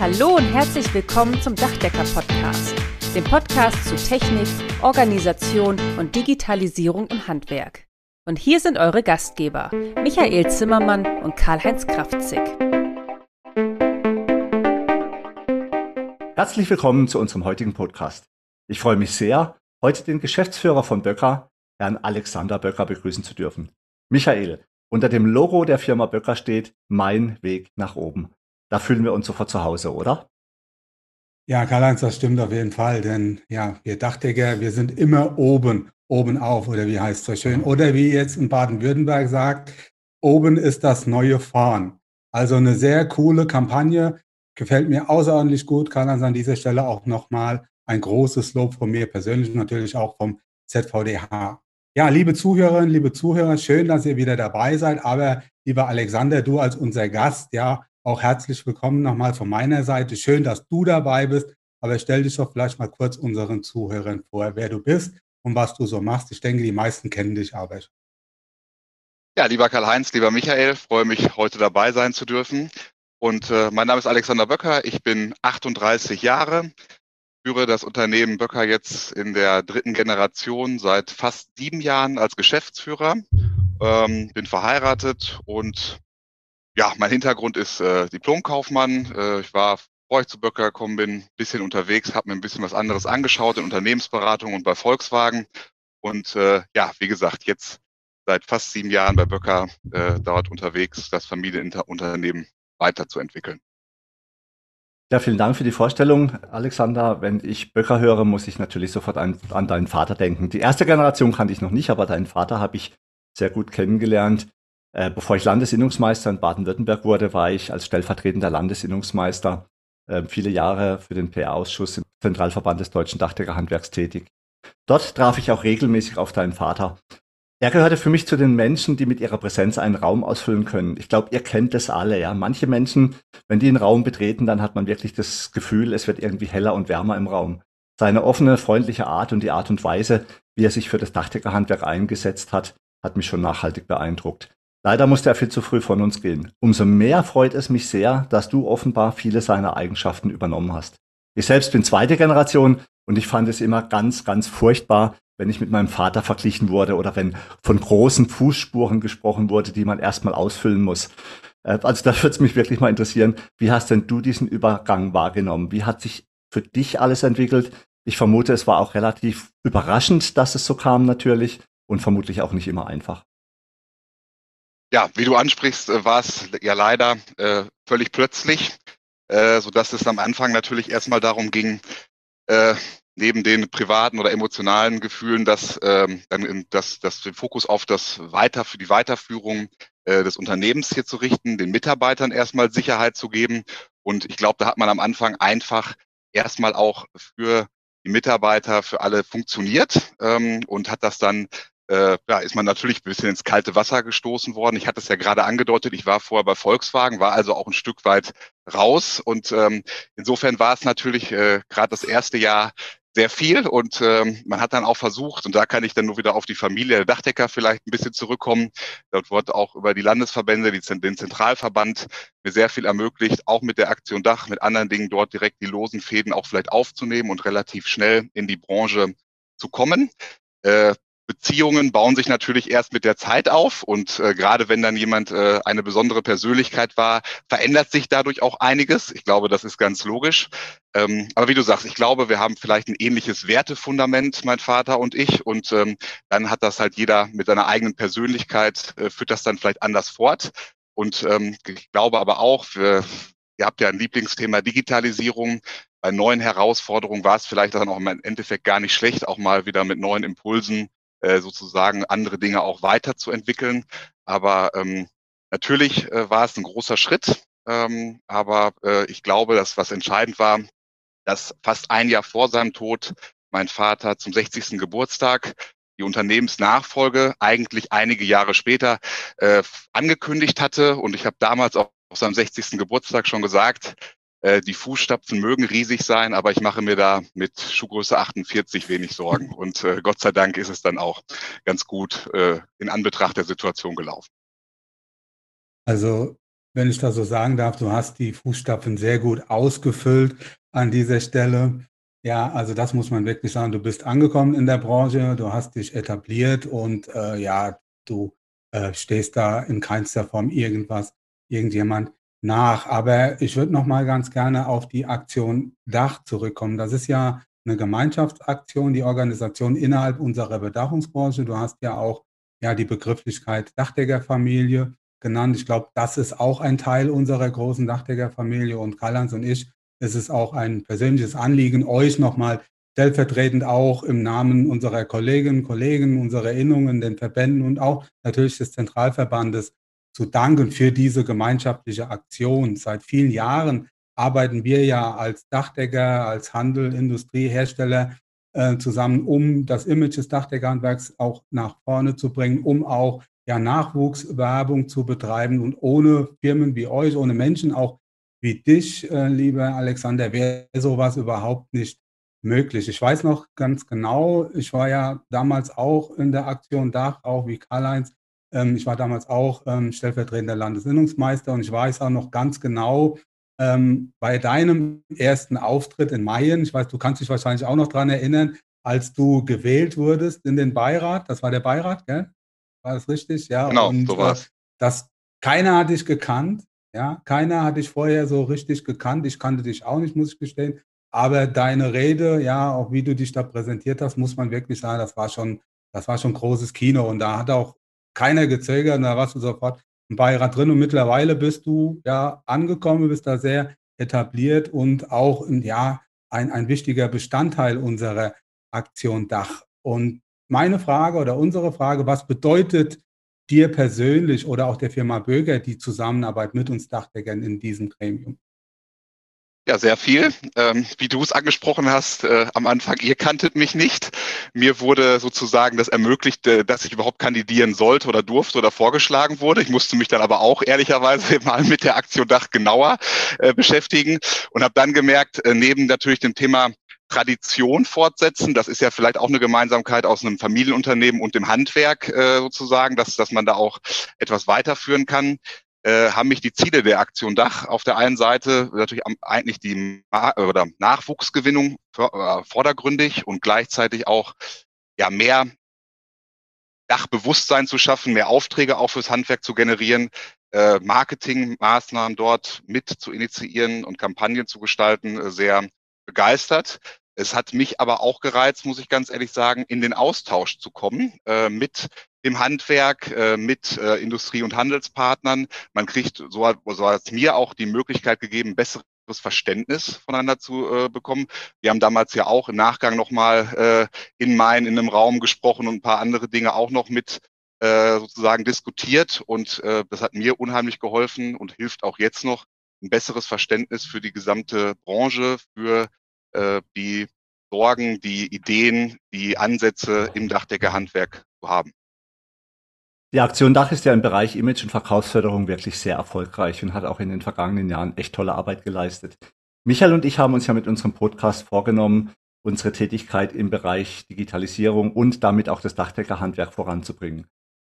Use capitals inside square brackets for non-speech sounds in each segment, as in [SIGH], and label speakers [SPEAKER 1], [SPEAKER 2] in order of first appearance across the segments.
[SPEAKER 1] Hallo und herzlich willkommen zum Dachdecker Podcast, dem Podcast zu Technik, Organisation und Digitalisierung im Handwerk. Und hier sind eure Gastgeber, Michael Zimmermann und Karl-Heinz Kraftzig.
[SPEAKER 2] Herzlich willkommen zu unserem heutigen Podcast. Ich freue mich sehr, heute den Geschäftsführer von Böcker, Herrn Alexander Böcker, begrüßen zu dürfen. Michael, unter dem Logo der Firma Böcker steht Mein Weg nach oben. Da fühlen wir uns sofort zu Hause, oder?
[SPEAKER 3] Ja, Karl-Heinz, das stimmt auf jeden Fall, denn ja, wir Dachdecker, wir sind immer oben, oben auf, oder wie heißt es so schön? Oder wie jetzt in Baden-Württemberg sagt, oben ist das neue Fahren. Also eine sehr coole Kampagne, gefällt mir außerordentlich gut. Karl-Heinz, an dieser Stelle auch nochmal ein großes Lob von mir persönlich, natürlich auch vom ZVDH. Ja, liebe Zuhörerinnen, liebe Zuhörer, schön, dass ihr wieder dabei seid. Aber lieber Alexander, du als unser Gast, ja, auch herzlich willkommen nochmal von meiner Seite. Schön, dass du dabei bist. Aber stell dich doch vielleicht mal kurz unseren Zuhörern vor, wer du bist und was du so machst. Ich denke, die meisten kennen dich aber.
[SPEAKER 4] Ja, lieber Karl-Heinz, lieber Michael, freue mich, heute dabei sein zu dürfen. Und äh, mein Name ist Alexander Böcker. Ich bin 38 Jahre, führe das Unternehmen Böcker jetzt in der dritten Generation seit fast sieben Jahren als Geschäftsführer. Ähm, bin verheiratet und ja, mein Hintergrund ist äh, Diplomkaufmann. Äh, ich war, bevor ich zu Böcker gekommen bin, ein bisschen unterwegs, habe mir ein bisschen was anderes angeschaut in Unternehmensberatung und bei Volkswagen. Und äh, ja, wie gesagt, jetzt seit fast sieben Jahren bei Böcker äh, dort unterwegs, das Familienunternehmen weiterzuentwickeln.
[SPEAKER 2] Ja, vielen Dank für die Vorstellung, Alexander. Wenn ich Böcker höre, muss ich natürlich sofort an, an deinen Vater denken. Die erste Generation kannte ich noch nicht, aber deinen Vater habe ich sehr gut kennengelernt. Äh, bevor ich Landesinnungsmeister in Baden-Württemberg wurde, war ich als stellvertretender Landesinnungsmeister äh, viele Jahre für den PR-Ausschuss im Zentralverband des Deutschen Dachdeckerhandwerks tätig. Dort traf ich auch regelmäßig auf deinen Vater. Er gehörte für mich zu den Menschen, die mit ihrer Präsenz einen Raum ausfüllen können. Ich glaube, ihr kennt das alle, ja. Manche Menschen, wenn die einen Raum betreten, dann hat man wirklich das Gefühl, es wird irgendwie heller und wärmer im Raum. Seine offene, freundliche Art und die Art und Weise, wie er sich für das Dachdeckerhandwerk eingesetzt hat, hat mich schon nachhaltig beeindruckt. Leider musste er viel zu früh von uns gehen. Umso mehr freut es mich sehr, dass du offenbar viele seiner Eigenschaften übernommen hast. Ich selbst bin zweite Generation und ich fand es immer ganz, ganz furchtbar, wenn ich mit meinem Vater verglichen wurde oder wenn von großen Fußspuren gesprochen wurde, die man erstmal ausfüllen muss. Äh, also da würde es mich wirklich mal interessieren, wie hast denn du diesen Übergang wahrgenommen? Wie hat sich für dich alles entwickelt? Ich vermute, es war auch relativ überraschend, dass es so kam natürlich und vermutlich auch nicht immer einfach.
[SPEAKER 4] Ja, wie du ansprichst, äh, war es ja leider äh, völlig plötzlich, äh, so dass es am Anfang natürlich erstmal darum ging, äh, neben den privaten oder emotionalen Gefühlen, dass, ähm, dass, dass den Fokus auf das Weiter für die Weiterführung äh, des Unternehmens hier zu richten, den Mitarbeitern erstmal Sicherheit zu geben. Und ich glaube, da hat man am Anfang einfach erstmal auch für die Mitarbeiter, für alle funktioniert ähm, und hat das dann äh, ja, ist man natürlich ein bisschen ins kalte Wasser gestoßen worden. Ich hatte es ja gerade angedeutet, ich war vorher bei Volkswagen, war also auch ein Stück weit raus. Und ähm, insofern war es natürlich äh, gerade das erste Jahr sehr viel und ähm, man hat dann auch versucht, und da kann ich dann nur wieder auf die Familie der Dachdecker vielleicht ein bisschen zurückkommen. Dort wurde auch über die Landesverbände, die, den Zentralverband mir sehr viel ermöglicht, auch mit der Aktion Dach, mit anderen Dingen dort direkt die losen Fäden auch vielleicht aufzunehmen und relativ schnell in die Branche zu kommen. Äh, Beziehungen bauen sich natürlich erst mit der Zeit auf und äh, gerade wenn dann jemand äh, eine besondere Persönlichkeit war, verändert sich dadurch auch einiges. Ich glaube, das ist ganz logisch. Ähm, aber wie du sagst, ich glaube, wir haben vielleicht ein ähnliches Wertefundament, mein Vater und ich, und ähm, dann hat das halt jeder mit seiner eigenen Persönlichkeit, äh, führt das dann vielleicht anders fort. Und ähm, ich glaube aber auch, für, ihr habt ja ein Lieblingsthema Digitalisierung. Bei neuen Herausforderungen war es vielleicht dann auch im Endeffekt gar nicht schlecht, auch mal wieder mit neuen Impulsen äh, sozusagen andere Dinge auch weiterzuentwickeln. Aber ähm, natürlich äh, war es ein großer Schritt. Ähm, aber äh, ich glaube, dass was entscheidend war, dass fast ein Jahr vor seinem Tod mein Vater zum 60. Geburtstag die Unternehmensnachfolge eigentlich einige Jahre später äh, angekündigt hatte. Und ich habe damals auch auf seinem 60. Geburtstag schon gesagt, die Fußstapfen mögen riesig sein, aber ich mache mir da mit Schuhgröße 48 wenig Sorgen. Und äh, Gott sei Dank ist es dann auch ganz gut äh, in Anbetracht der Situation gelaufen.
[SPEAKER 3] Also wenn ich das so sagen darf. Du hast die Fußstapfen sehr gut ausgefüllt an dieser Stelle. Ja, also das muss man wirklich sagen. Du bist angekommen in der Branche, du hast dich etabliert und äh, ja, du äh, stehst da in keinster Form irgendwas, irgendjemand nach. Aber ich würde noch mal ganz gerne auf die Aktion Dach zurückkommen. Das ist ja eine Gemeinschaftsaktion, die Organisation innerhalb unserer Bedachungsbranche. Du hast ja auch ja die Begrifflichkeit Dachdeckerfamilie genannt. Ich glaube, das ist auch ein Teil unserer großen Dachdeckerfamilie und Karl-Heinz und ich es ist auch ein persönliches Anliegen, euch nochmal stellvertretend auch im Namen unserer Kolleginnen, Kollegen, unserer Erinnerungen, den Verbänden und auch natürlich des Zentralverbandes zu danken für diese gemeinschaftliche Aktion. Seit vielen Jahren arbeiten wir ja als Dachdecker, als Handel, Industrie, Hersteller äh, zusammen, um das Image des Dachdeckerhandwerks auch nach vorne zu bringen, um auch ja, Nachwuchswerbung zu betreiben und ohne Firmen wie euch, ohne Menschen auch wie dich, äh, lieber Alexander, wäre sowas überhaupt nicht möglich. Ich weiß noch ganz genau, ich war ja damals auch in der Aktion Dach, auch wie Karl-Heinz. Ähm, ich war damals auch ähm, stellvertretender Landesinnungsmeister und ich weiß auch noch ganz genau, ähm, bei deinem ersten Auftritt in Mayen, ich weiß, du kannst dich wahrscheinlich auch noch daran erinnern, als du gewählt wurdest in den Beirat, das war der Beirat, gell? War das richtig? Ja.
[SPEAKER 4] Genau, und, so war es. Äh,
[SPEAKER 3] das, keiner hat dich gekannt. Ja, keiner hat dich vorher so richtig gekannt. Ich kannte dich auch nicht, muss ich gestehen. Aber deine Rede, ja, auch wie du dich da präsentiert hast, muss man wirklich sagen, das war schon, das war schon großes Kino. Und da hat auch keiner gezögert. Da warst du sofort im Beirat drin. Und mittlerweile bist du ja angekommen, bist da sehr etabliert und auch, ja, ein, ein wichtiger Bestandteil unserer Aktion Dach. Und meine Frage oder unsere Frage, was bedeutet dir persönlich oder auch der Firma Böger die Zusammenarbeit mit uns Dachdeckern in diesem Gremium?
[SPEAKER 4] Ja, sehr viel. Ähm, wie du es angesprochen hast äh, am Anfang, ihr kanntet mich nicht. Mir wurde sozusagen das ermöglicht, äh, dass ich überhaupt kandidieren sollte oder durfte oder vorgeschlagen wurde. Ich musste mich dann aber auch ehrlicherweise [LAUGHS] mal mit der Aktion Dach genauer äh, beschäftigen und habe dann gemerkt, äh, neben natürlich dem Thema Tradition fortsetzen. Das ist ja vielleicht auch eine Gemeinsamkeit aus einem Familienunternehmen und dem Handwerk äh, sozusagen, dass, dass man da auch etwas weiterführen kann. Äh, haben mich die Ziele der Aktion Dach auf der einen Seite natürlich eigentlich die oder Nachwuchsgewinnung äh, vordergründig und gleichzeitig auch ja mehr Dachbewusstsein zu schaffen, mehr Aufträge auch fürs Handwerk zu generieren, äh, Marketingmaßnahmen dort mit zu initiieren und Kampagnen zu gestalten, sehr begeistert. Es hat mich aber auch gereizt, muss ich ganz ehrlich sagen, in den Austausch zu kommen äh, mit dem Handwerk, äh, mit äh, Industrie- und Handelspartnern. Man kriegt, so hat, so hat es mir auch die Möglichkeit gegeben, besseres Verständnis voneinander zu äh, bekommen. Wir haben damals ja auch im Nachgang nochmal äh, in Main in einem Raum gesprochen und ein paar andere Dinge auch noch mit äh, sozusagen diskutiert. Und äh, das hat mir unheimlich geholfen und hilft auch jetzt noch, ein besseres Verständnis für die gesamte Branche, für äh, die Sorgen, die Ideen, die Ansätze im Dachdeckerhandwerk zu haben.
[SPEAKER 2] Die Aktion Dach ist ja im Bereich Image- und Verkaufsförderung wirklich sehr erfolgreich und hat auch in den vergangenen Jahren echt tolle Arbeit geleistet. Michael und ich haben uns ja mit unserem Podcast vorgenommen, unsere Tätigkeit im Bereich Digitalisierung und damit auch das Dachdeckerhandwerk voranzubringen.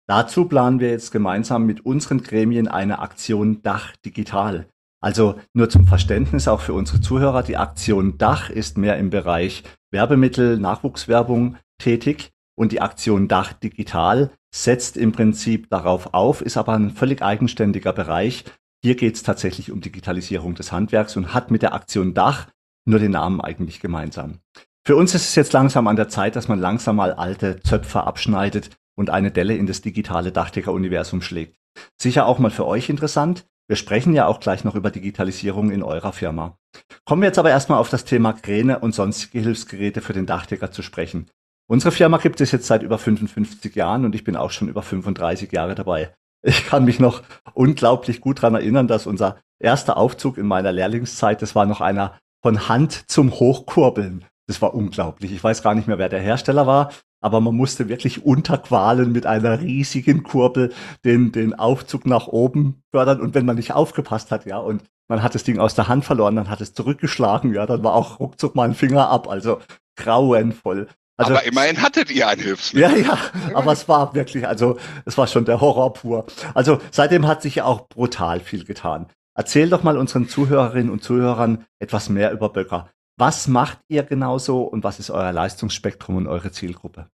[SPEAKER 2] Dazu planen wir jetzt gemeinsam mit unseren Gremien eine Aktion Dach Digital. Also nur zum Verständnis auch für unsere Zuhörer, die Aktion Dach ist mehr im Bereich Werbemittel, Nachwuchswerbung tätig und die Aktion Dach Digital setzt im Prinzip darauf auf, ist aber ein völlig eigenständiger Bereich. Hier geht es tatsächlich um Digitalisierung des Handwerks und hat mit der Aktion Dach nur den Namen eigentlich gemeinsam. Für uns ist es jetzt langsam an der Zeit, dass man langsam mal alte Zöpfe abschneidet und eine Delle in das digitale Dachdecker-Universum schlägt. Sicher auch mal für euch interessant. Wir sprechen ja auch gleich noch über Digitalisierung in eurer Firma. Kommen wir jetzt aber erstmal auf das Thema Kräne und sonstige Hilfsgeräte für den Dachdecker zu sprechen. Unsere Firma gibt es jetzt seit über 55 Jahren und ich bin auch schon über 35 Jahre dabei. Ich kann mich noch unglaublich gut daran erinnern, dass unser erster Aufzug in meiner Lehrlingszeit, das war noch einer von Hand zum Hochkurbeln. Das war unglaublich. Ich weiß gar nicht mehr, wer der Hersteller war, aber man musste wirklich unterqualen mit einer riesigen Kurbel den, den Aufzug nach oben fördern und wenn man nicht aufgepasst hat, ja, und man hat das Ding aus der Hand verloren, dann hat es zurückgeschlagen, ja, dann war auch ruckzuck mal ein Finger ab, also grauenvoll.
[SPEAKER 4] Also, aber immerhin hattet ihr ein Hilfsmittel.
[SPEAKER 2] Ja, ja, aber es war wirklich, also es war schon der Horror pur. Also seitdem hat sich ja auch brutal viel getan. Erzähl doch mal unseren Zuhörerinnen und Zuhörern etwas mehr über Böcker. Was macht ihr genauso und was ist euer Leistungsspektrum und eure Zielgruppe?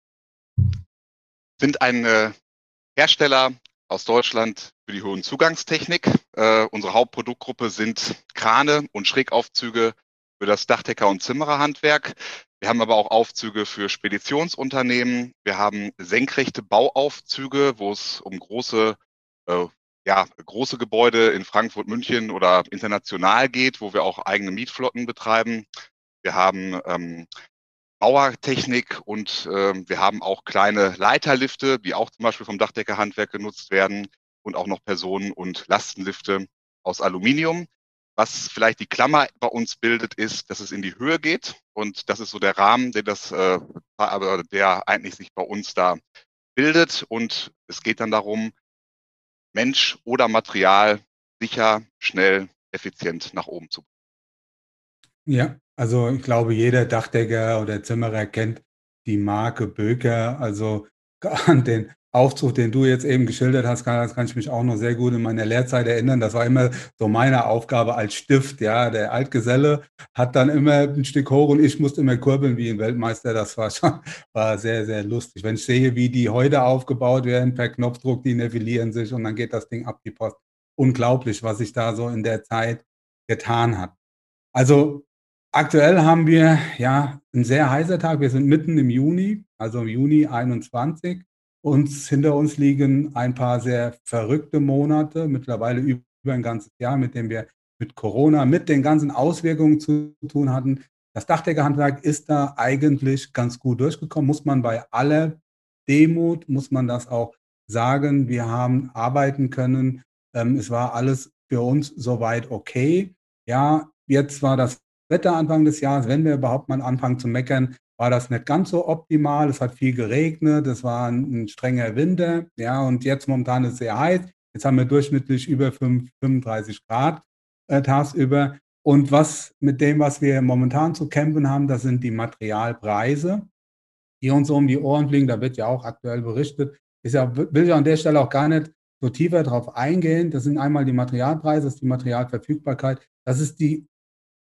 [SPEAKER 4] Sind ein äh, Hersteller aus Deutschland für die hohen Zugangstechnik. Äh, unsere Hauptproduktgruppe sind Krane und Schrägaufzüge für das Dachdecker- und Zimmererhandwerk. Wir haben aber auch Aufzüge für Speditionsunternehmen. Wir haben senkrechte Bauaufzüge, wo es um große, äh, ja, große Gebäude in Frankfurt, München oder international geht, wo wir auch eigene Mietflotten betreiben. Wir haben ähm, Bauertechnik und äh, wir haben auch kleine Leiterlifte, die auch zum Beispiel vom Dachdeckerhandwerk genutzt werden und auch noch Personen- und Lastenlifte aus Aluminium. Was vielleicht die Klammer bei uns bildet, ist, dass es in die Höhe geht. Und das ist so der Rahmen, der das, äh, der eigentlich sich bei uns da bildet. Und es geht dann darum, Mensch oder Material sicher, schnell, effizient nach oben zu bringen.
[SPEAKER 3] Ja, also ich glaube, jeder Dachdecker oder Zimmerer kennt die Marke Böker. Also [LAUGHS] an den Aufzug, den du jetzt eben geschildert hast, kann, das kann ich mich auch noch sehr gut in meiner Lehrzeit erinnern. Das war immer so meine Aufgabe als Stift. Ja, der Altgeselle hat dann immer ein Stück hoch und ich musste immer kurbeln wie ein Weltmeister. Das war schon [LAUGHS] war sehr, sehr lustig. Wenn ich sehe, wie die heute aufgebaut werden per Knopfdruck, die nivellieren sich und dann geht das Ding ab die Post. Unglaublich, was sich da so in der Zeit getan hat. Also aktuell haben wir ja einen sehr heißer Tag. Wir sind mitten im Juni, also im Juni 21. Uns hinter uns liegen ein paar sehr verrückte Monate, mittlerweile über ein ganzes Jahr, mit dem wir mit Corona, mit den ganzen Auswirkungen zu tun hatten. Das Dachdeckerhandwerk ist da eigentlich ganz gut durchgekommen, muss man bei aller Demut, muss man das auch sagen. Wir haben arbeiten können. Ähm, es war alles für uns soweit okay. Ja, jetzt war das Wetter Anfang des Jahres, wenn wir überhaupt mal anfangen zu meckern, war das nicht ganz so optimal. Es hat viel geregnet, es war ein, ein strenger Winter. Ja, und jetzt momentan ist es sehr heiß. Jetzt haben wir durchschnittlich über 5, 35 Grad äh, tagsüber. Und was mit dem, was wir momentan zu kämpfen haben, das sind die Materialpreise, die uns um die Ohren fliegen. Da wird ja auch aktuell berichtet. Ist ja, will ich an der Stelle auch gar nicht so tiefer drauf eingehen. Das sind einmal die Materialpreise, das ist die Materialverfügbarkeit. Das ist die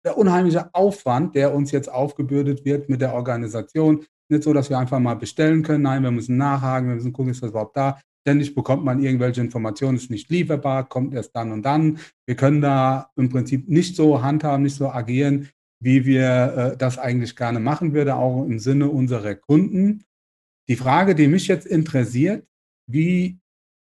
[SPEAKER 3] der unheimliche Aufwand, der uns jetzt aufgebürdet wird mit der Organisation. Nicht so, dass wir einfach mal bestellen können. Nein, wir müssen nachhaken, wir müssen gucken, ist das überhaupt da. Ständig bekommt man irgendwelche Informationen, ist nicht lieferbar, kommt erst dann und dann. Wir können da im Prinzip nicht so handhaben, nicht so agieren, wie wir äh, das eigentlich gerne machen würden, auch im Sinne unserer Kunden. Die Frage, die mich jetzt interessiert, wie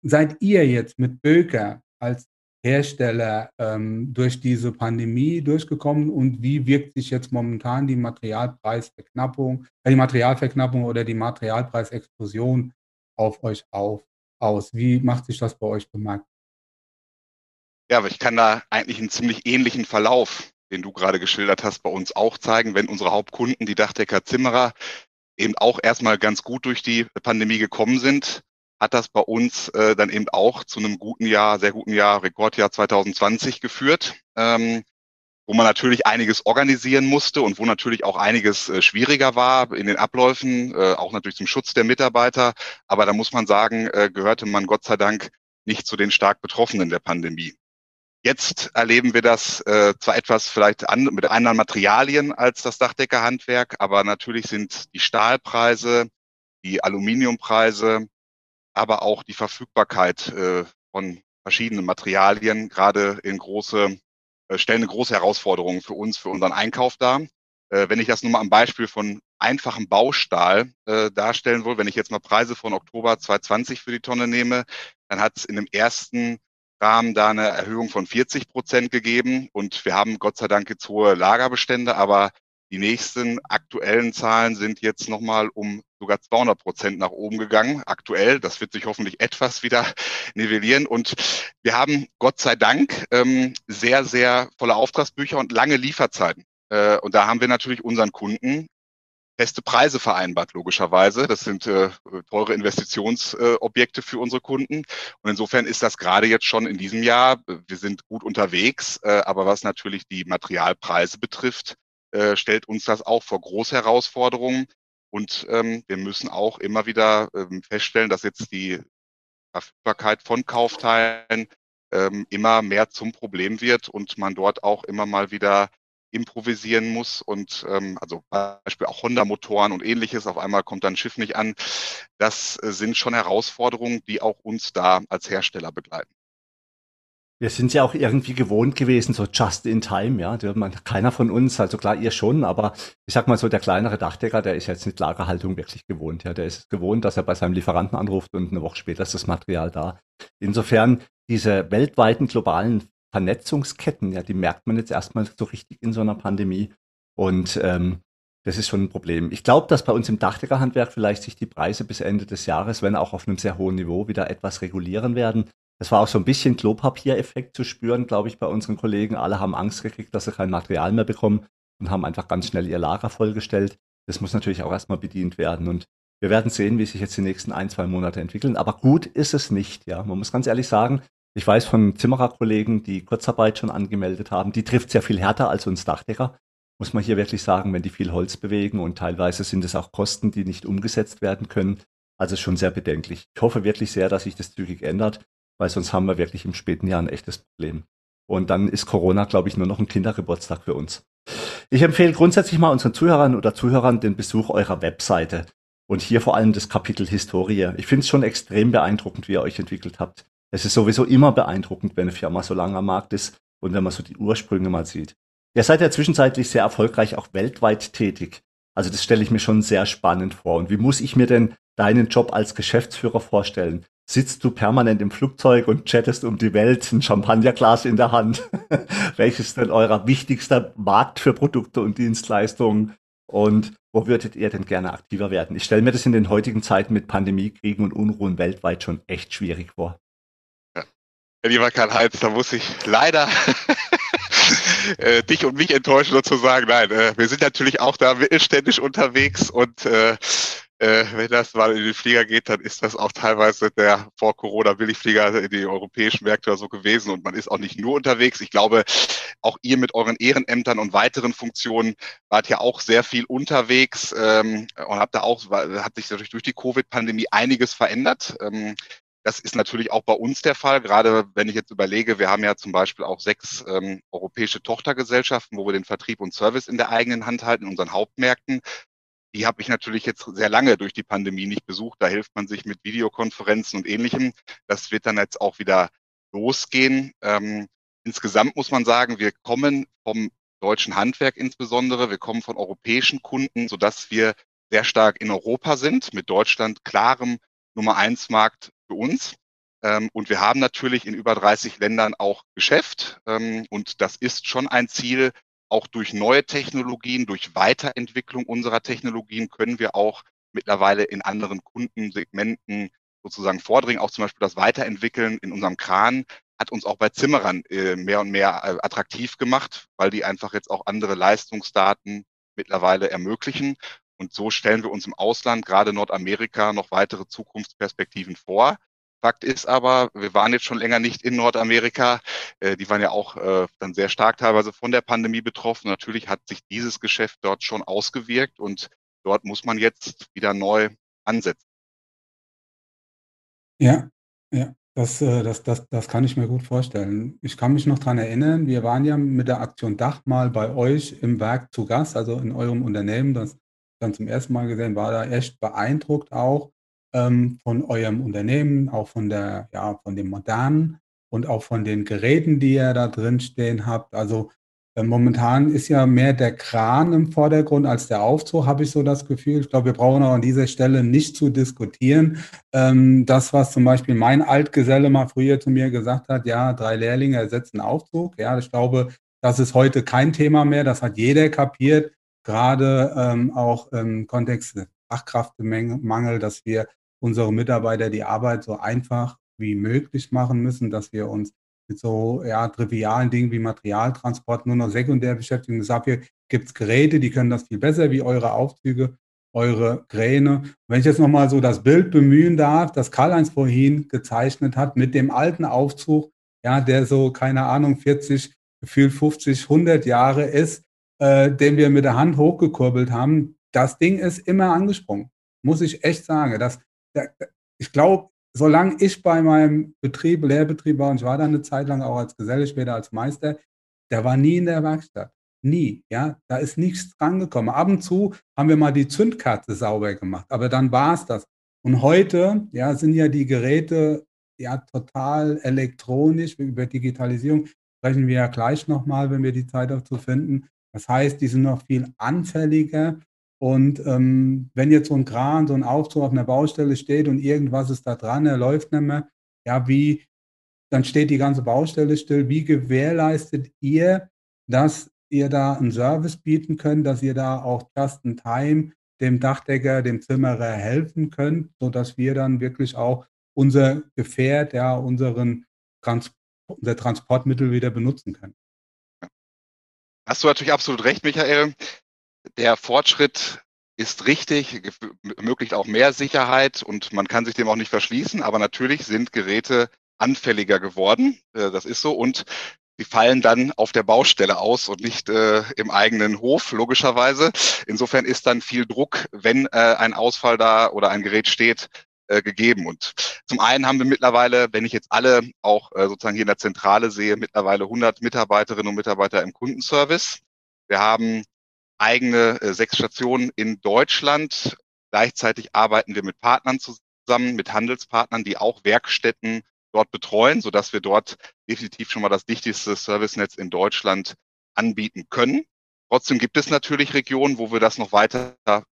[SPEAKER 3] seid ihr jetzt mit Böker als Hersteller ähm, durch diese Pandemie durchgekommen und wie wirkt sich jetzt momentan die Materialpreisverknappung, äh, die Materialverknappung oder die Materialpreisexplosion auf euch auf, aus? Wie macht sich das bei euch bemerkt?
[SPEAKER 4] Ja, aber ich kann da eigentlich einen ziemlich ähnlichen Verlauf, den du gerade geschildert hast, bei uns auch zeigen, wenn unsere Hauptkunden, die Dachdecker Zimmerer, eben auch erstmal ganz gut durch die Pandemie gekommen sind, hat das bei uns äh, dann eben auch zu einem guten Jahr, sehr guten Jahr, Rekordjahr 2020 geführt, ähm, wo man natürlich einiges organisieren musste und wo natürlich auch einiges äh, schwieriger war in den Abläufen, äh, auch natürlich zum Schutz der Mitarbeiter. Aber da muss man sagen, äh, gehörte man Gott sei Dank nicht zu den stark Betroffenen der Pandemie. Jetzt erleben wir das äh, zwar etwas vielleicht an, mit anderen Materialien als das Dachdeckerhandwerk, aber natürlich sind die Stahlpreise, die Aluminiumpreise, aber auch die Verfügbarkeit äh, von verschiedenen Materialien gerade in große, äh, stellen eine große Herausforderung für uns, für unseren Einkauf dar. Äh, wenn ich das nur mal am Beispiel von einfachem Baustahl äh, darstellen will, wenn ich jetzt mal Preise von Oktober 2020 für die Tonne nehme, dann hat es in dem ersten Rahmen da eine Erhöhung von 40 Prozent gegeben und wir haben Gott sei Dank jetzt hohe Lagerbestände, aber die nächsten aktuellen Zahlen sind jetzt nochmal um sogar 200 Prozent nach oben gegangen. Aktuell, das wird sich hoffentlich etwas wieder [LAUGHS] nivellieren. Und wir haben Gott sei Dank ähm, sehr, sehr volle Auftragsbücher und lange Lieferzeiten. Äh, und da haben wir natürlich unseren Kunden feste Preise vereinbart, logischerweise. Das sind äh, teure Investitionsobjekte für unsere Kunden. Und insofern ist das gerade jetzt schon in diesem Jahr, wir sind gut unterwegs, äh, aber was natürlich die Materialpreise betrifft, stellt uns das auch vor große Herausforderungen. Und ähm, wir müssen auch immer wieder ähm, feststellen, dass jetzt die Verfügbarkeit von Kaufteilen ähm, immer mehr zum Problem wird und man dort auch immer mal wieder improvisieren muss und ähm, also Beispiel auch Honda-Motoren und ähnliches, auf einmal kommt dann ein Schiff nicht an. Das äh, sind schon Herausforderungen, die auch uns da als Hersteller begleiten.
[SPEAKER 2] Wir sind ja auch irgendwie gewohnt gewesen, so just in time, ja. Man, keiner von uns, also klar, ihr schon, aber ich sag mal so, der kleinere Dachdecker, der ist jetzt mit Lagerhaltung wirklich gewohnt, ja. Der ist gewohnt, dass er bei seinem Lieferanten anruft und eine Woche später ist das Material da. Insofern, diese weltweiten globalen Vernetzungsketten, ja, die merkt man jetzt erstmal so richtig in so einer Pandemie. Und ähm, das ist schon ein Problem. Ich glaube, dass bei uns im Dachdeckerhandwerk vielleicht sich die Preise bis Ende des Jahres, wenn auch auf einem sehr hohen Niveau, wieder etwas regulieren werden. Es war auch so ein bisschen Klopapiereffekt zu spüren, glaube ich, bei unseren Kollegen. Alle haben Angst gekriegt, dass sie kein Material mehr bekommen und haben einfach ganz schnell ihr Lager vollgestellt. Das muss natürlich auch erstmal bedient werden. Und wir werden sehen, wie sich jetzt die nächsten ein, zwei Monate entwickeln. Aber gut ist es nicht. Ja, man muss ganz ehrlich sagen, ich weiß von Zimmererkollegen, die Kurzarbeit schon angemeldet haben, die trifft sehr viel härter als uns Dachdecker. Muss man hier wirklich sagen, wenn die viel Holz bewegen und teilweise sind es auch Kosten, die nicht umgesetzt werden können. Also schon sehr bedenklich. Ich hoffe wirklich sehr, dass sich das zügig ändert, weil sonst haben wir wirklich im späten Jahr ein echtes Problem. Und dann ist Corona, glaube ich, nur noch ein Kindergeburtstag für uns. Ich empfehle grundsätzlich mal unseren Zuhörern oder Zuhörern den Besuch eurer Webseite und hier vor allem das Kapitel Historie. Ich finde es schon extrem beeindruckend, wie ihr euch entwickelt habt. Es ist sowieso immer beeindruckend, wenn eine Firma so lange am Markt ist und wenn man so die Ursprünge mal sieht. Ihr seid ja zwischenzeitlich sehr erfolgreich auch weltweit tätig. Also das stelle ich mir schon sehr spannend vor. Und wie muss ich mir denn deinen Job als Geschäftsführer vorstellen? Sitzt du permanent im Flugzeug und chattest um die Welt, ein Champagnerglas in der Hand? [LAUGHS] Welches denn euer wichtigster Markt für Produkte und Dienstleistungen? Und wo würdet ihr denn gerne aktiver werden? Ich stelle mir das in den heutigen Zeiten mit Pandemie, Kriegen und Unruhen weltweit schon echt schwierig vor
[SPEAKER 4] lieber Karl-Heinz, da muss ich leider äh, dich und mich enttäuschen sozusagen. Nein, äh, wir sind natürlich auch da mittelständisch unterwegs und äh, äh, wenn das mal in den Flieger geht, dann ist das auch teilweise der vor Corona Billigflieger in die europäischen Märkte oder so gewesen und man ist auch nicht nur unterwegs. Ich glaube, auch ihr mit euren Ehrenämtern und weiteren Funktionen wart ja auch sehr viel unterwegs ähm, und habt da auch, hat sich natürlich durch die Covid-Pandemie einiges verändert. Ähm, das ist natürlich auch bei uns der Fall, gerade wenn ich jetzt überlege, wir haben ja zum Beispiel auch sechs ähm, europäische Tochtergesellschaften, wo wir den Vertrieb und Service in der eigenen Hand halten, in unseren Hauptmärkten. Die habe ich natürlich jetzt sehr lange durch die Pandemie nicht besucht. Da hilft man sich mit Videokonferenzen und ähnlichem. Das wird dann jetzt auch wieder losgehen. Ähm, insgesamt muss man sagen, wir kommen vom deutschen Handwerk insbesondere, wir kommen von europäischen Kunden, sodass wir sehr stark in Europa sind, mit Deutschland klarem Nummer eins Markt für uns. Ähm, und wir haben natürlich in über 30 Ländern auch Geschäft. Ähm, und das ist schon ein Ziel. Auch durch neue Technologien, durch Weiterentwicklung unserer Technologien können wir auch mittlerweile in anderen Kundensegmenten sozusagen vordringen. Auch zum Beispiel das Weiterentwickeln in unserem Kran hat uns auch bei Zimmerern äh, mehr und mehr äh, attraktiv gemacht, weil die einfach jetzt auch andere Leistungsdaten mittlerweile ermöglichen. Und so stellen wir uns im Ausland, gerade Nordamerika, noch weitere Zukunftsperspektiven vor. Fakt ist aber, wir waren jetzt schon länger nicht in Nordamerika. Äh, die waren ja auch äh, dann sehr stark teilweise von der Pandemie betroffen. Natürlich hat sich dieses Geschäft dort schon ausgewirkt und dort muss man jetzt wieder neu ansetzen.
[SPEAKER 3] Ja, ja. Das, äh, das, das, das kann ich mir gut vorstellen. Ich kann mich noch daran erinnern, wir waren ja mit der Aktion Dach mal bei euch im Werk zu Gast, also in eurem Unternehmen. Das dann zum ersten Mal gesehen, war da echt beeindruckt auch ähm, von eurem Unternehmen, auch von der, ja, von dem Modernen und auch von den Geräten, die ihr da drin stehen habt. Also äh, momentan ist ja mehr der Kran im Vordergrund als der Aufzug, habe ich so das Gefühl. Ich glaube, wir brauchen auch an dieser Stelle nicht zu diskutieren. Ähm, das, was zum Beispiel mein Altgeselle mal früher zu mir gesagt hat, ja, drei Lehrlinge ersetzen Aufzug. Ja, ich glaube, das ist heute kein Thema mehr. Das hat jeder kapiert gerade ähm, auch im Kontext Fachkraftmangel, dass wir unsere Mitarbeiter die Arbeit so einfach wie möglich machen müssen, dass wir uns mit so ja, trivialen Dingen wie Materialtransport nur noch sekundär beschäftigen. Dafür gibt es Geräte, die können das viel besser wie eure Aufzüge, eure Kräne. Wenn ich jetzt nochmal so das Bild bemühen darf, das Karl-Heinz vorhin gezeichnet hat mit dem alten Aufzug, ja, der so, keine Ahnung, 40, gefühlt 50, 100 Jahre ist, äh, den wir mit der Hand hochgekurbelt haben, das Ding ist immer angesprungen, muss ich echt sagen. Das, ich glaube, solange ich bei meinem Betrieb, Lehrbetrieb war, und ich war da eine Zeit lang auch als Geselle, später als Meister, der war nie in der Werkstatt. Nie, ja. Da ist nichts drangekommen. Ab und zu haben wir mal die Zündkarte sauber gemacht, aber dann war es das. Und heute, ja, sind ja die Geräte ja total elektronisch. Über Digitalisierung sprechen wir ja gleich nochmal, wenn wir die Zeit dazu finden. Das heißt, die sind noch viel anfälliger. Und ähm, wenn jetzt so ein Kran, so ein Aufzug auf einer Baustelle steht und irgendwas ist da dran, er läuft nicht mehr, ja, wie, dann steht die ganze Baustelle still. Wie gewährleistet ihr, dass ihr da einen Service bieten könnt, dass ihr da auch just in time dem Dachdecker, dem Zimmerer helfen könnt, sodass wir dann wirklich auch unser Gefährt, ja, unseren Trans unser Transportmittel wieder benutzen können.
[SPEAKER 4] Hast du natürlich absolut recht, Michael. Der Fortschritt ist richtig, ermöglicht auch mehr Sicherheit und man kann sich dem auch nicht verschließen, aber natürlich sind Geräte anfälliger geworden. Äh, das ist so. Und sie fallen dann auf der Baustelle aus und nicht äh, im eigenen Hof, logischerweise. Insofern ist dann viel Druck, wenn äh, ein Ausfall da oder ein Gerät steht, äh, gegeben. Und zum einen haben wir mittlerweile, wenn ich jetzt alle auch äh, sozusagen hier in der Zentrale sehe, mittlerweile 100 Mitarbeiterinnen und Mitarbeiter im Kundenservice. Wir haben eigene äh, sechs Stationen in Deutschland. Gleichzeitig arbeiten wir mit Partnern zusammen, mit Handelspartnern, die auch Werkstätten dort betreuen, sodass wir dort definitiv schon mal das dichteste Servicenetz in Deutschland anbieten können. Trotzdem gibt es natürlich Regionen, wo wir das noch weiter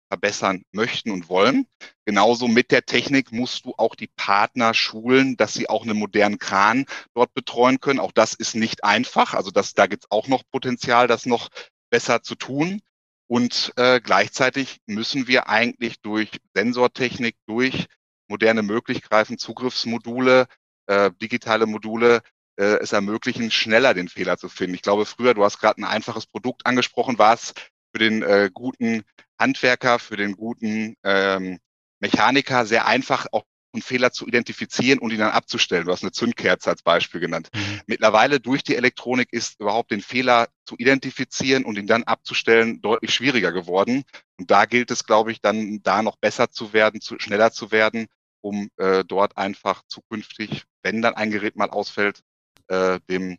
[SPEAKER 4] verbessern möchten und wollen. Genauso mit der Technik musst du auch die Partner schulen, dass sie auch einen modernen Kran dort betreuen können. Auch das ist nicht einfach. Also das, da gibt es auch noch Potenzial, das noch besser zu tun. Und äh, gleichzeitig müssen wir eigentlich durch Sensortechnik, durch moderne Möglichkeiten, Zugriffsmodule äh, digitale Module äh, es ermöglichen, schneller den Fehler zu finden. Ich glaube, früher, du hast gerade ein einfaches Produkt angesprochen, war es für den äh, guten Handwerker, für den guten ähm, Mechaniker sehr einfach, auch einen Fehler zu identifizieren und ihn dann abzustellen. Du hast eine Zündkerze als Beispiel genannt. Mhm. Mittlerweile durch die Elektronik ist überhaupt den Fehler zu identifizieren und ihn dann abzustellen deutlich schwieriger geworden. Und da gilt es, glaube ich, dann da noch besser zu werden, zu, schneller zu werden um äh, dort einfach zukünftig, wenn dann ein Gerät mal ausfällt, äh, dem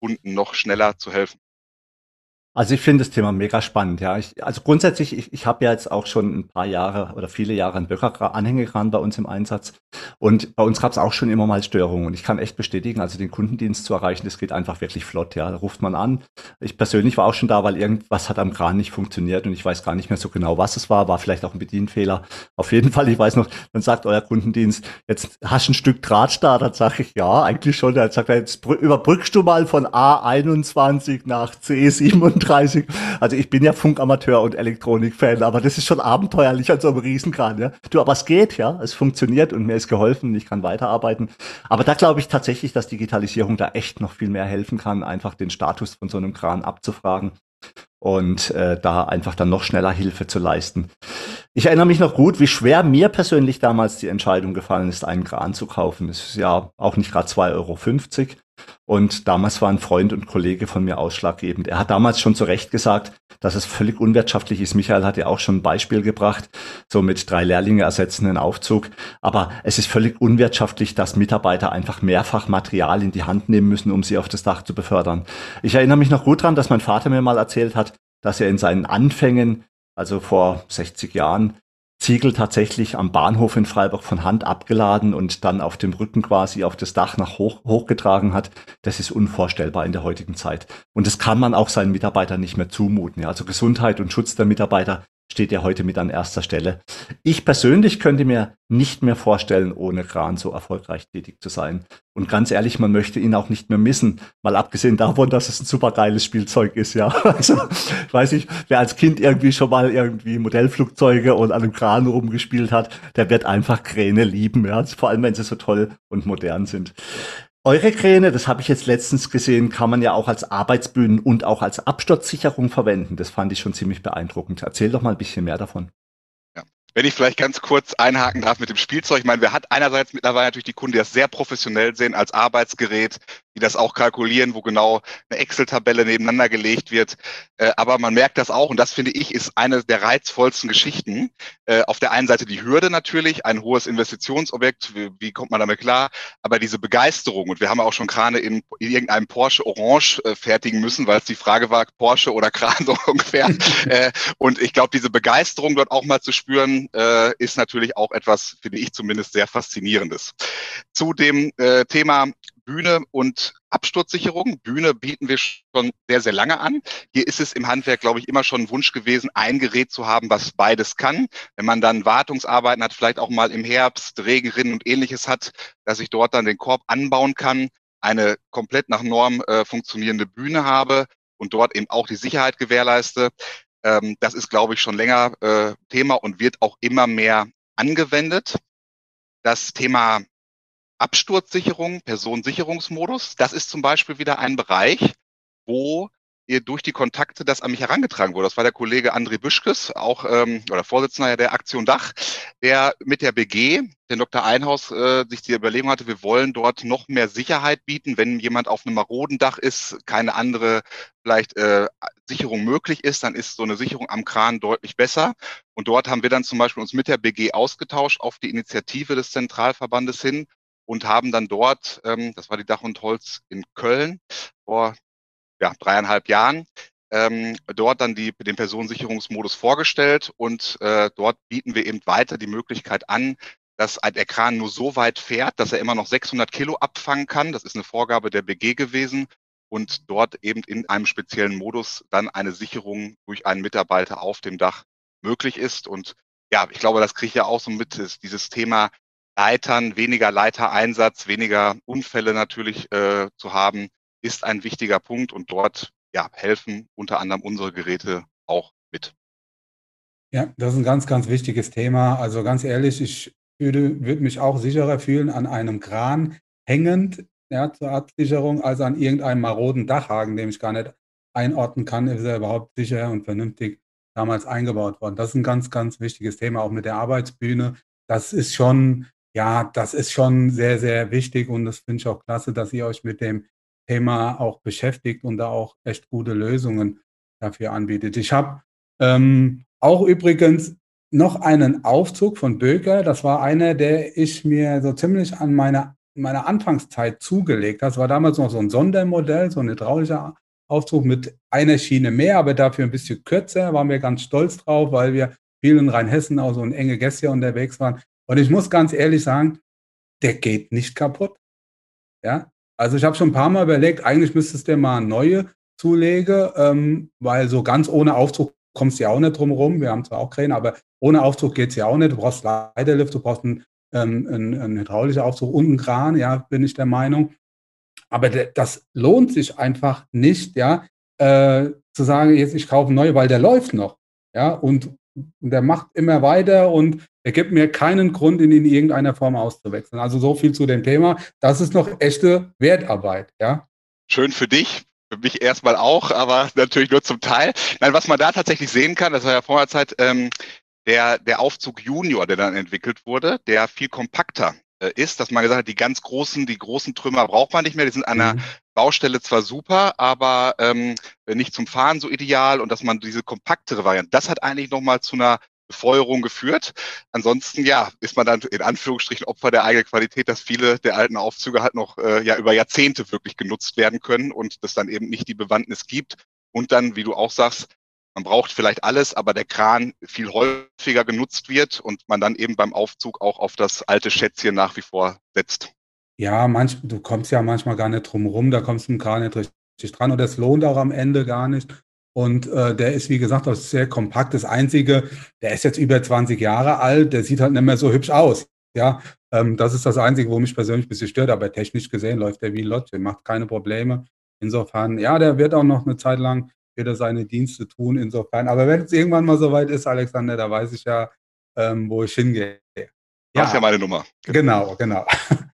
[SPEAKER 4] Kunden noch schneller zu helfen.
[SPEAKER 2] Also ich finde das Thema mega spannend, ja. Ich, also grundsätzlich, ich, ich habe ja jetzt auch schon ein paar Jahre oder viele Jahre einen Böcker-Anhängekran bei uns im Einsatz. Und bei uns gab es auch schon immer mal Störungen. Und ich kann echt bestätigen, also den Kundendienst zu erreichen, das geht einfach wirklich flott, ja. Da ruft man an. Ich persönlich war auch schon da, weil irgendwas hat am Kran nicht funktioniert und ich weiß gar nicht mehr so genau, was es war. War vielleicht auch ein Bedienfehler. Auf jeden Fall, ich weiß noch, dann sagt euer Kundendienst, jetzt hast du ein Stück Draht da. Dann sage ich, ja, eigentlich schon. Dann sagt er, jetzt überbrückst du mal von A21 nach C37 35. Also ich bin ja Funkamateur und Elektronikfan, aber das ist schon abenteuerlich an so einem Riesenkran, ja. Du, aber es geht, ja. Es funktioniert und mir ist geholfen, ich kann weiterarbeiten. Aber da glaube ich tatsächlich, dass Digitalisierung da echt noch viel mehr helfen kann, einfach den Status von so einem Kran abzufragen und äh, da einfach dann noch schneller Hilfe zu leisten. Ich erinnere mich noch gut, wie schwer mir persönlich damals die Entscheidung gefallen ist, einen Kran zu kaufen. Das ist ja auch nicht gerade 2,50 Euro. Und damals war ein Freund und Kollege von mir ausschlaggebend. Er hat damals schon zu Recht gesagt, dass es völlig unwirtschaftlich ist. Michael hat ja auch schon ein Beispiel gebracht, so mit drei Lehrlinge ersetzenden Aufzug. Aber es ist völlig unwirtschaftlich, dass Mitarbeiter einfach mehrfach Material in die Hand nehmen müssen, um sie auf das Dach zu befördern. Ich erinnere mich noch gut dran, dass mein Vater mir mal erzählt hat, dass er in seinen Anfängen, also vor 60 Jahren, Ziegel tatsächlich am Bahnhof in Freiburg von Hand abgeladen und dann auf dem Rücken quasi auf das Dach nach hoch, hochgetragen hat, das ist unvorstellbar in der heutigen Zeit. Und das kann man auch seinen Mitarbeitern nicht mehr zumuten. Ja. Also Gesundheit und Schutz der Mitarbeiter steht ja heute mit an erster Stelle. Ich persönlich könnte mir nicht mehr vorstellen, ohne Kran so erfolgreich tätig zu sein. Und ganz ehrlich, man möchte ihn auch nicht mehr missen. Mal abgesehen davon, dass es ein super geiles Spielzeug ist, ja. [LAUGHS] Also, ich weiß nicht, wer als Kind irgendwie schon mal irgendwie Modellflugzeuge und an einem Kran rumgespielt hat, der wird einfach Kräne lieben, ja. Vor allem, wenn sie so toll und modern sind. Eure Kräne, das habe ich jetzt letztens gesehen, kann man ja auch als Arbeitsbühnen und auch als Absturzsicherung verwenden. Das fand ich schon ziemlich beeindruckend. Erzähl doch mal ein bisschen mehr davon.
[SPEAKER 4] Wenn ich vielleicht ganz kurz einhaken darf mit dem Spielzeug. Ich meine, wir hat einerseits mittlerweile natürlich die Kunden, die das sehr professionell sehen als Arbeitsgerät die das auch kalkulieren, wo genau eine Excel-Tabelle nebeneinander gelegt wird. Äh, aber man merkt das auch, und das finde ich ist eine der reizvollsten Geschichten. Äh, auf der einen Seite die Hürde natürlich, ein hohes Investitionsobjekt, wie, wie, kommt man damit klar? Aber diese Begeisterung, und wir haben auch schon Krane in, in irgendeinem Porsche Orange äh, fertigen müssen, weil es die Frage war, Porsche oder Kran [LAUGHS] so ungefähr. äh, und ich glaube, diese Begeisterung dort auch mal zu spüren, äh, ist natürlich auch etwas, finde ich zumindest, sehr Faszinierendes. Zu dem äh, Thema Bühne und Absturzsicherung. Bühne bieten wir schon sehr, sehr lange an. Hier ist es im Handwerk, glaube ich, immer schon ein Wunsch gewesen, ein Gerät zu haben, was beides kann. Wenn man dann Wartungsarbeiten hat, vielleicht auch mal im Herbst Regenrinnen und ähnliches hat, dass ich dort dann den Korb anbauen kann, eine komplett nach Norm äh, funktionierende Bühne habe und dort eben auch die Sicherheit gewährleiste. Ähm, das ist, glaube ich, schon länger äh, Thema und wird auch immer mehr angewendet. Das Thema Absturzsicherung, Personensicherungsmodus. Das ist zum Beispiel wieder ein Bereich, wo ihr durch die Kontakte das an mich herangetragen wurde. Das war der Kollege André Büschkes, auch ähm, oder Vorsitzender der Aktion Dach, der mit der BG, den Dr. Einhaus, äh, sich die Überlegung hatte, wir wollen dort noch mehr Sicherheit bieten, wenn jemand auf einem maroden Dach ist, keine andere vielleicht äh, Sicherung möglich ist, dann ist so eine Sicherung am Kran deutlich besser. Und dort haben wir dann zum Beispiel uns mit der BG ausgetauscht auf die Initiative des Zentralverbandes hin und haben dann dort, ähm, das war die Dach und Holz in Köln vor ja, dreieinhalb Jahren, ähm, dort dann die, den Personensicherungsmodus vorgestellt und äh, dort bieten wir eben weiter die Möglichkeit an, dass der Kran nur so weit fährt, dass er immer noch 600 Kilo abfangen kann. Das ist eine Vorgabe der BG gewesen und dort eben in einem speziellen Modus dann eine Sicherung durch einen Mitarbeiter auf dem Dach möglich ist. Und ja, ich glaube, das kriege ich ja auch so mit, ist dieses Thema Leitern, weniger Leitereinsatz, weniger Unfälle natürlich äh, zu haben, ist ein wichtiger Punkt und dort ja, helfen unter anderem unsere Geräte auch mit.
[SPEAKER 3] Ja, das ist ein ganz, ganz wichtiges Thema. Also ganz ehrlich, ich würde, würde mich auch sicherer fühlen an einem Kran hängend ja, zur Absicherung als an irgendeinem maroden Dachhaken, den ich gar nicht einordnen kann, ist er überhaupt sicher und vernünftig damals eingebaut worden. Das ist ein ganz, ganz wichtiges Thema, auch mit der Arbeitsbühne. Das ist schon ja, das ist schon sehr, sehr wichtig und das finde ich auch klasse, dass ihr euch mit dem Thema auch beschäftigt und da auch echt gute Lösungen dafür anbietet. Ich habe ähm, auch übrigens noch einen Aufzug von Böker. Das war einer, der ich mir so ziemlich an meiner, meiner Anfangszeit zugelegt habe. Das war damals noch so ein Sondermodell, so ein hydraulischer Aufzug mit einer Schiene mehr, aber dafür ein bisschen kürzer. Waren wir ganz stolz drauf, weil wir viel in Rheinhessen auch so ein enge Gäste unterwegs waren. Und ich muss ganz ehrlich sagen, der geht nicht kaputt. Ja, also ich habe schon ein paar Mal überlegt, eigentlich müsstest du mal neue zulegen, ähm, weil so ganz ohne Aufzug kommst du ja auch nicht drum rum. Wir haben zwar auch Kräne, aber ohne Aufzug geht es ja auch nicht. Du brauchst Leiterlift, du brauchst einen, ähm, einen, einen hydraulischen Aufzug und einen Kran, ja, bin ich der Meinung. Aber das lohnt sich einfach nicht, ja, äh, zu sagen, jetzt ich kaufe neue, weil der läuft noch. Ja, und und der macht immer weiter und er gibt mir keinen Grund, ihn in irgendeiner Form auszuwechseln. Also so viel zu dem Thema. Das ist noch echte Wertarbeit, ja.
[SPEAKER 4] Schön für dich. Für mich erstmal auch, aber [LAUGHS] natürlich nur zum Teil. Nein, was man da tatsächlich sehen kann, das war ja vorher Zeit, ähm, der, der Aufzug Junior, der dann entwickelt wurde, der viel kompakter äh, ist, dass man gesagt hat, die ganz großen, die großen Trümmer braucht man nicht mehr, die sind an einer mhm. Baustelle zwar super, aber ähm, nicht zum Fahren so ideal und dass man diese kompaktere Variante, das hat eigentlich nochmal zu einer Befeuerung geführt. Ansonsten, ja, ist man dann in Anführungsstrichen Opfer der eigenen Qualität, dass viele der alten Aufzüge halt noch äh, ja über Jahrzehnte wirklich genutzt werden können und das dann eben nicht die Bewandtnis gibt. Und dann, wie du auch sagst, man braucht vielleicht alles, aber der Kran viel häufiger genutzt wird und man dann eben beim Aufzug auch auf das alte Schätzchen nach wie vor setzt.
[SPEAKER 3] Ja, manch, du kommst ja manchmal gar nicht drum rum, da kommst du im Kran nicht richtig dran und das lohnt auch am Ende gar nicht. Und äh, der ist, wie gesagt, auch sehr kompakt. Das Einzige, der ist jetzt über 20 Jahre alt, der sieht halt nicht mehr so hübsch aus. Ja, ähm, das ist das Einzige, wo mich persönlich ein bisschen stört, aber technisch gesehen läuft der wie Lotche, macht keine Probleme. Insofern, ja, der wird auch noch eine Zeit lang wieder seine Dienste tun, insofern. Aber wenn es irgendwann mal soweit ist, Alexander, da weiß ich ja, ähm, wo ich hingehe.
[SPEAKER 4] Ja, ist ja meine Nummer.
[SPEAKER 3] Genau, genau.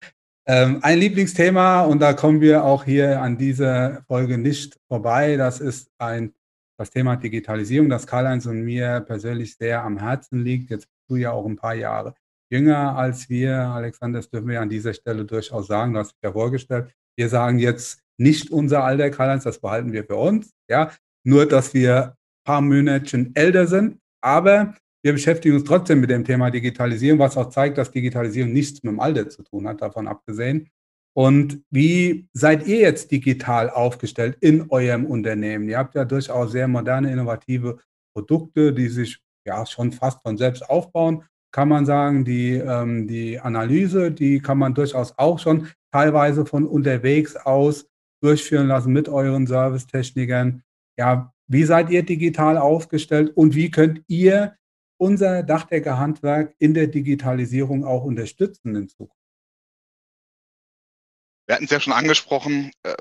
[SPEAKER 3] [LAUGHS] ähm, ein Lieblingsthema, und da kommen wir auch hier an dieser Folge nicht vorbei, das ist ein, das Thema Digitalisierung, das Karl-Heinz und mir persönlich sehr am Herzen liegt. Jetzt bist du ja auch ein paar Jahre jünger als wir, Alexander, das dürfen wir an dieser Stelle durchaus sagen, du hast dich ja vorgestellt. Wir sagen jetzt nicht unser Alter, Karl-Heinz, das behalten wir für uns. Ja, nur, dass wir ein paar Monate älter sind. Aber wir beschäftigen uns trotzdem mit dem Thema Digitalisierung, was auch zeigt, dass Digitalisierung nichts mit dem Alter zu tun hat, davon abgesehen. Und wie seid ihr jetzt digital aufgestellt in eurem Unternehmen? Ihr habt ja durchaus sehr moderne, innovative Produkte, die sich ja schon fast von selbst aufbauen, kann man sagen. Die, ähm, die Analyse, die kann man durchaus auch schon teilweise von unterwegs aus durchführen lassen mit euren Servicetechnikern. Ja, wie seid ihr digital aufgestellt und wie könnt ihr unser Dachdeckerhandwerk in der Digitalisierung auch unterstützen in Zukunft?
[SPEAKER 4] Wir hatten es ja schon angesprochen, äh,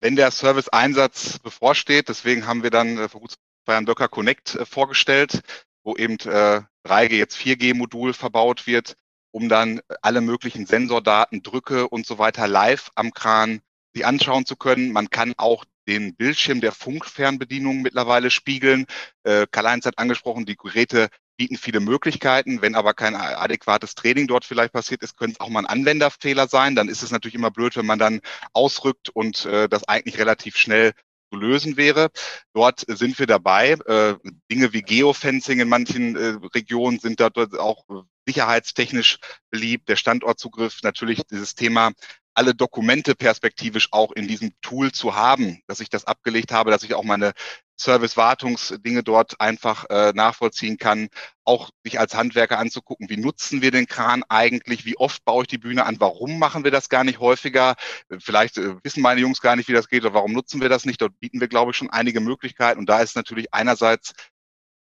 [SPEAKER 4] wenn der Service-Einsatz bevorsteht, deswegen haben wir dann äh, vor gut zwei Jahren Docker Connect äh, vorgestellt, wo eben 3G jetzt 4G-Modul verbaut wird, um dann alle möglichen Sensordaten, Drücke und so weiter live am Kran sie anschauen zu können. Man kann auch den Bildschirm der Funkfernbedienung mittlerweile spiegeln. Karl-Heinz hat angesprochen, die Geräte bieten viele Möglichkeiten. Wenn aber kein adäquates Training dort vielleicht passiert ist, könnte es auch mal ein Anwenderfehler sein. Dann ist es natürlich immer blöd, wenn man dann ausrückt und äh, das eigentlich relativ schnell zu lösen wäre. Dort sind wir dabei. Äh, Dinge wie Geofencing in manchen äh, Regionen sind dort auch sicherheitstechnisch beliebt. Der Standortzugriff, natürlich dieses Thema alle Dokumente perspektivisch auch in diesem Tool zu haben, dass ich das abgelegt habe, dass ich auch meine Service-Wartungsdinge dort einfach äh, nachvollziehen kann, auch sich als Handwerker anzugucken, wie nutzen wir den Kran eigentlich, wie oft baue ich die Bühne an, warum machen wir das gar nicht häufiger, vielleicht äh, wissen meine Jungs gar nicht, wie das geht oder warum nutzen wir das nicht, dort bieten wir, glaube ich, schon einige Möglichkeiten und da ist natürlich einerseits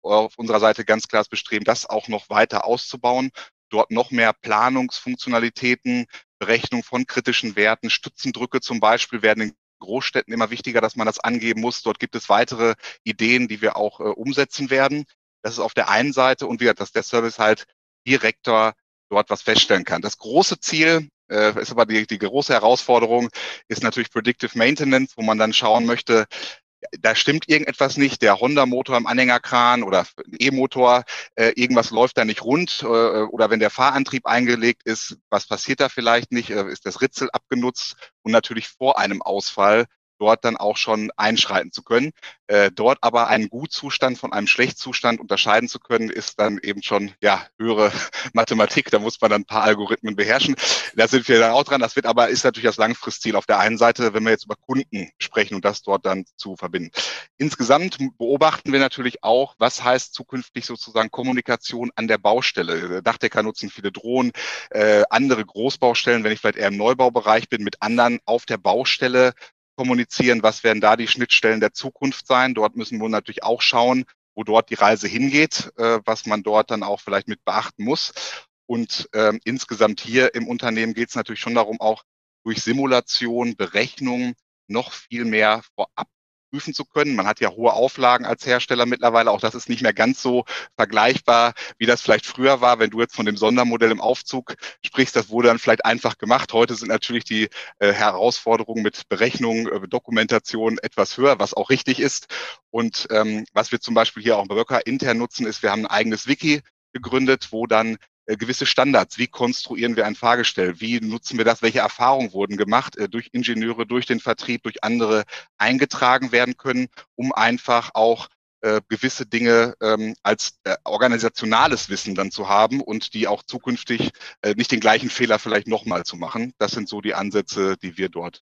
[SPEAKER 4] auf unserer Seite ganz klar das Bestreben, das auch noch weiter auszubauen, dort noch mehr Planungsfunktionalitäten, Berechnung von kritischen Werten, Stützendrücke zum Beispiel werden in Großstädten immer wichtiger, dass man das angeben muss. Dort gibt es weitere Ideen, die wir auch äh, umsetzen werden. Das ist auf der einen Seite und wieder, dass der Service halt direkter dort was feststellen kann. Das große Ziel äh, ist aber die, die große Herausforderung, ist natürlich Predictive Maintenance, wo man dann schauen möchte, da stimmt irgendetwas nicht, der Honda-Motor im Anhängerkran oder E-Motor, äh, irgendwas läuft da nicht rund äh, oder wenn der Fahrantrieb eingelegt ist, was passiert da vielleicht nicht, äh, ist das Ritzel abgenutzt? Und natürlich vor einem Ausfall dort dann auch schon einschreiten zu können. Äh, dort aber einen Gutzustand von einem Schlechtzustand unterscheiden zu können, ist dann eben schon ja höhere [LAUGHS] Mathematik. Da muss man dann ein paar Algorithmen beherrschen. Da sind wir dann auch dran. Das wird aber ist natürlich das Langfristziel auf der einen Seite, wenn wir jetzt über Kunden sprechen und das dort dann zu verbinden. Insgesamt beobachten wir natürlich auch, was heißt zukünftig sozusagen Kommunikation an der Baustelle. Dachdecker nutzen viele Drohnen, äh, andere Großbaustellen, wenn ich vielleicht eher im Neubaubereich bin, mit anderen auf der Baustelle kommunizieren, was werden da die Schnittstellen der Zukunft sein. Dort müssen wir natürlich auch schauen, wo dort die Reise hingeht, äh, was man dort dann auch vielleicht mit beachten muss. Und ähm, insgesamt hier im Unternehmen geht es natürlich schon darum, auch durch Simulation, Berechnung noch viel mehr vorab prüfen zu können. Man hat ja hohe Auflagen als Hersteller mittlerweile. Auch das ist nicht mehr ganz so vergleichbar, wie das vielleicht früher war. Wenn du jetzt von dem Sondermodell im Aufzug sprichst, das wurde dann vielleicht einfach gemacht. Heute sind natürlich die äh, Herausforderungen mit Berechnung, äh, Dokumentation etwas höher, was auch richtig ist. Und ähm, was wir zum Beispiel hier auch bei Worker intern nutzen, ist, wir haben ein eigenes Wiki gegründet, wo dann gewisse Standards. Wie konstruieren wir ein Fahrgestell? Wie nutzen wir das? Welche Erfahrungen wurden gemacht äh, durch Ingenieure, durch den Vertrieb, durch andere eingetragen werden können, um einfach auch äh, gewisse Dinge ähm, als äh, organisationales Wissen dann zu haben und die auch zukünftig äh, nicht den gleichen Fehler vielleicht nochmal zu machen. Das sind so die Ansätze, die wir dort.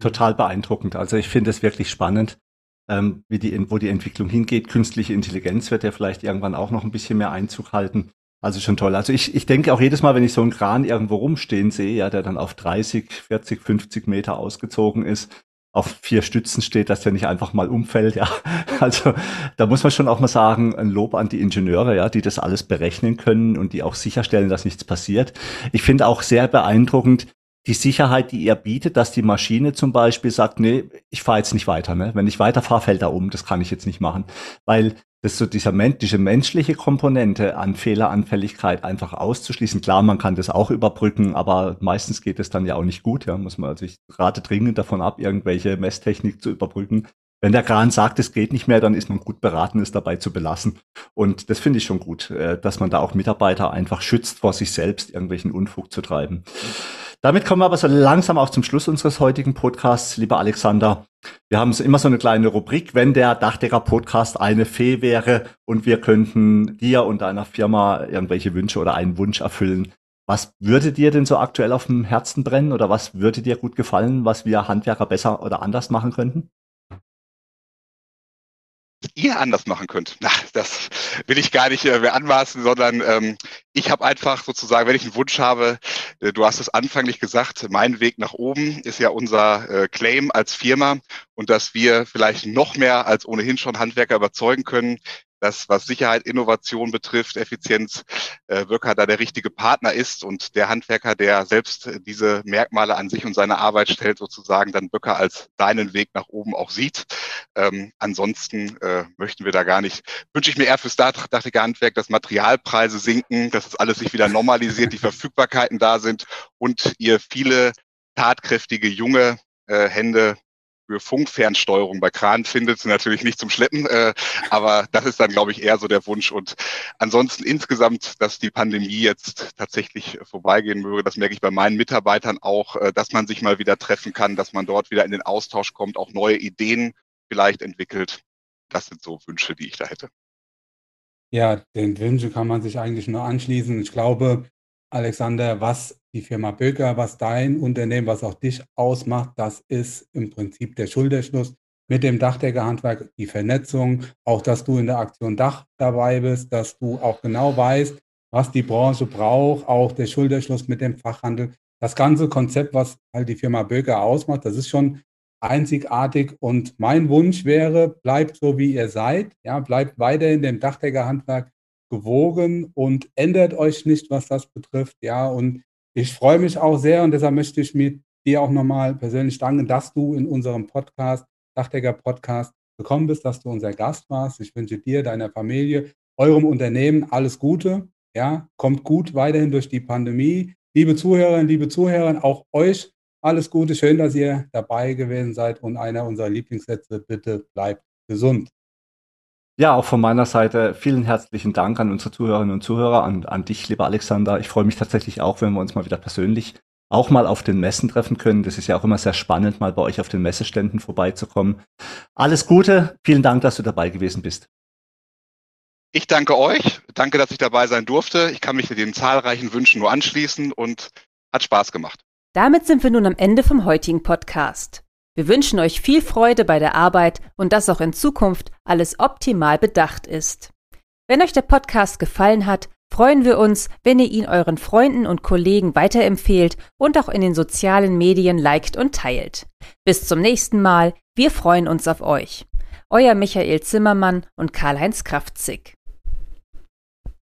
[SPEAKER 2] Total beeindruckend. Also ich finde es wirklich spannend, ähm, wie die, wo die Entwicklung hingeht. Künstliche Intelligenz wird ja vielleicht irgendwann auch noch ein bisschen mehr Einzug halten. Also schon toll. Also ich, ich denke auch jedes Mal, wenn ich so einen Kran irgendwo rumstehen sehe, ja, der dann auf 30, 40, 50 Meter ausgezogen ist, auf vier Stützen steht, dass der nicht einfach mal umfällt, ja. [LAUGHS] Also da muss man schon auch mal sagen, ein Lob an die Ingenieure, ja, die das alles berechnen können und die auch sicherstellen, dass nichts passiert. Ich finde auch sehr beeindruckend, die Sicherheit, die ihr bietet, dass die Maschine zum Beispiel sagt, nee, ich fahre jetzt nicht weiter. Ne? Wenn ich weiterfahre, fällt er um. Das kann ich jetzt nicht machen. Weil das so dieser diese menschliche Komponente an Fehleranfälligkeit einfach auszuschließen. Klar, man kann das auch überbrücken, aber meistens geht es dann ja auch nicht gut. Ja, muss man also ich rate dringend davon ab, irgendwelche Messtechnik zu überbrücken. Wenn der Kran sagt, es geht nicht mehr, dann ist man gut beraten, es dabei zu belassen. Und das finde ich schon gut, äh, dass man da auch Mitarbeiter einfach schützt, vor sich selbst irgendwelchen Unfug zu treiben. Damit kommen wir aber so langsam auch zum Schluss unseres heutigen Podcasts, lieber Alexander. Wir haben immer so eine kleine Rubrik, wenn der Dachdecker-Podcast eine Fee wäre und wir könnten dir und deiner Firma irgendwelche Wünsche oder einen Wunsch erfüllen. Was würde dir denn so aktuell auf dem Herzen brennen oder was würde dir gut gefallen, was wir Handwerker besser oder anders machen könnten?
[SPEAKER 4] Ihr anders machen könnt. Na, das will ich gar nicht äh, mehr anmaßen, sondern ähm, ich habe einfach sozusagen, wenn ich einen Wunsch habe, äh, du hast es anfänglich gesagt, mein Weg nach oben ist ja unser äh, Claim als Firma und dass wir vielleicht noch mehr als ohnehin schon Handwerker überzeugen können, dass was Sicherheit, Innovation betrifft, Effizienz, äh, Wirker da der richtige Partner ist und der Handwerker, der selbst diese Merkmale an sich und seine Arbeit stellt, sozusagen dann Böcker als seinen Weg nach oben auch sieht. Ähm, ansonsten äh, möchten wir da gar nicht, wünsche ich mir eher fürs dachtige Handwerk, dass Materialpreise sinken, dass es alles sich wieder normalisiert, die Verfügbarkeiten da sind und ihr viele tatkräftige junge äh, Hände für Funkfernsteuerung bei Kran findet, sie natürlich nicht zum Schleppen, äh, aber das ist dann, glaube ich, eher so der Wunsch. Und ansonsten insgesamt, dass die Pandemie jetzt tatsächlich vorbeigehen möge, das merke ich bei meinen Mitarbeitern auch, äh, dass man sich mal wieder treffen kann, dass man dort wieder in den Austausch kommt, auch neue Ideen vielleicht entwickelt. Das sind so Wünsche, die ich da hätte.
[SPEAKER 3] Ja, den Wünschen kann man sich eigentlich nur anschließen. Ich glaube, Alexander, was die Firma Böker, was dein Unternehmen, was auch dich ausmacht, das ist im Prinzip der Schulterschluss mit dem Dachdeckerhandwerk, die Vernetzung, auch dass du in der Aktion Dach dabei bist, dass du auch genau weißt, was die Branche braucht, auch der Schulterschluss mit dem Fachhandel. Das ganze Konzept, was halt die Firma Böker ausmacht, das ist schon einzigartig. Und mein Wunsch wäre, bleibt so, wie ihr seid. Ja, bleibt weiterhin dem Dachdeckerhandwerk gewogen und ändert euch nicht, was das betrifft. Ja, und ich freue mich auch sehr und deshalb möchte ich mir dir auch nochmal persönlich danken, dass du in unserem Podcast, Dachdecker Podcast, gekommen bist, dass du unser Gast warst. Ich wünsche dir, deiner Familie, eurem Unternehmen alles Gute. Ja, kommt gut weiterhin durch die Pandemie. Liebe Zuhörerinnen, liebe Zuhörer, auch euch alles Gute. Schön, dass ihr dabei gewesen seid. Und einer unserer Lieblingssätze, bitte bleibt gesund.
[SPEAKER 2] Ja, auch von meiner Seite vielen herzlichen Dank an unsere Zuhörerinnen und Zuhörer, an, an dich, lieber Alexander. Ich freue mich tatsächlich auch, wenn wir uns mal wieder persönlich auch mal auf den Messen treffen können. Das ist ja auch immer sehr spannend, mal bei euch auf den Messeständen vorbeizukommen. Alles Gute, vielen Dank, dass du dabei gewesen bist.
[SPEAKER 4] Ich danke euch, danke, dass ich dabei sein durfte. Ich kann mich den zahlreichen Wünschen nur anschließen und hat Spaß gemacht.
[SPEAKER 1] Damit sind wir nun am Ende vom heutigen Podcast. Wir wünschen euch viel Freude bei der Arbeit und dass auch in Zukunft alles optimal bedacht ist. Wenn euch der Podcast gefallen hat, freuen wir uns, wenn ihr ihn euren Freunden und Kollegen weiterempfehlt und auch in den sozialen Medien liked und teilt. Bis zum nächsten Mal, wir freuen uns auf euch. Euer Michael Zimmermann und Karl-Heinz Kraftzig.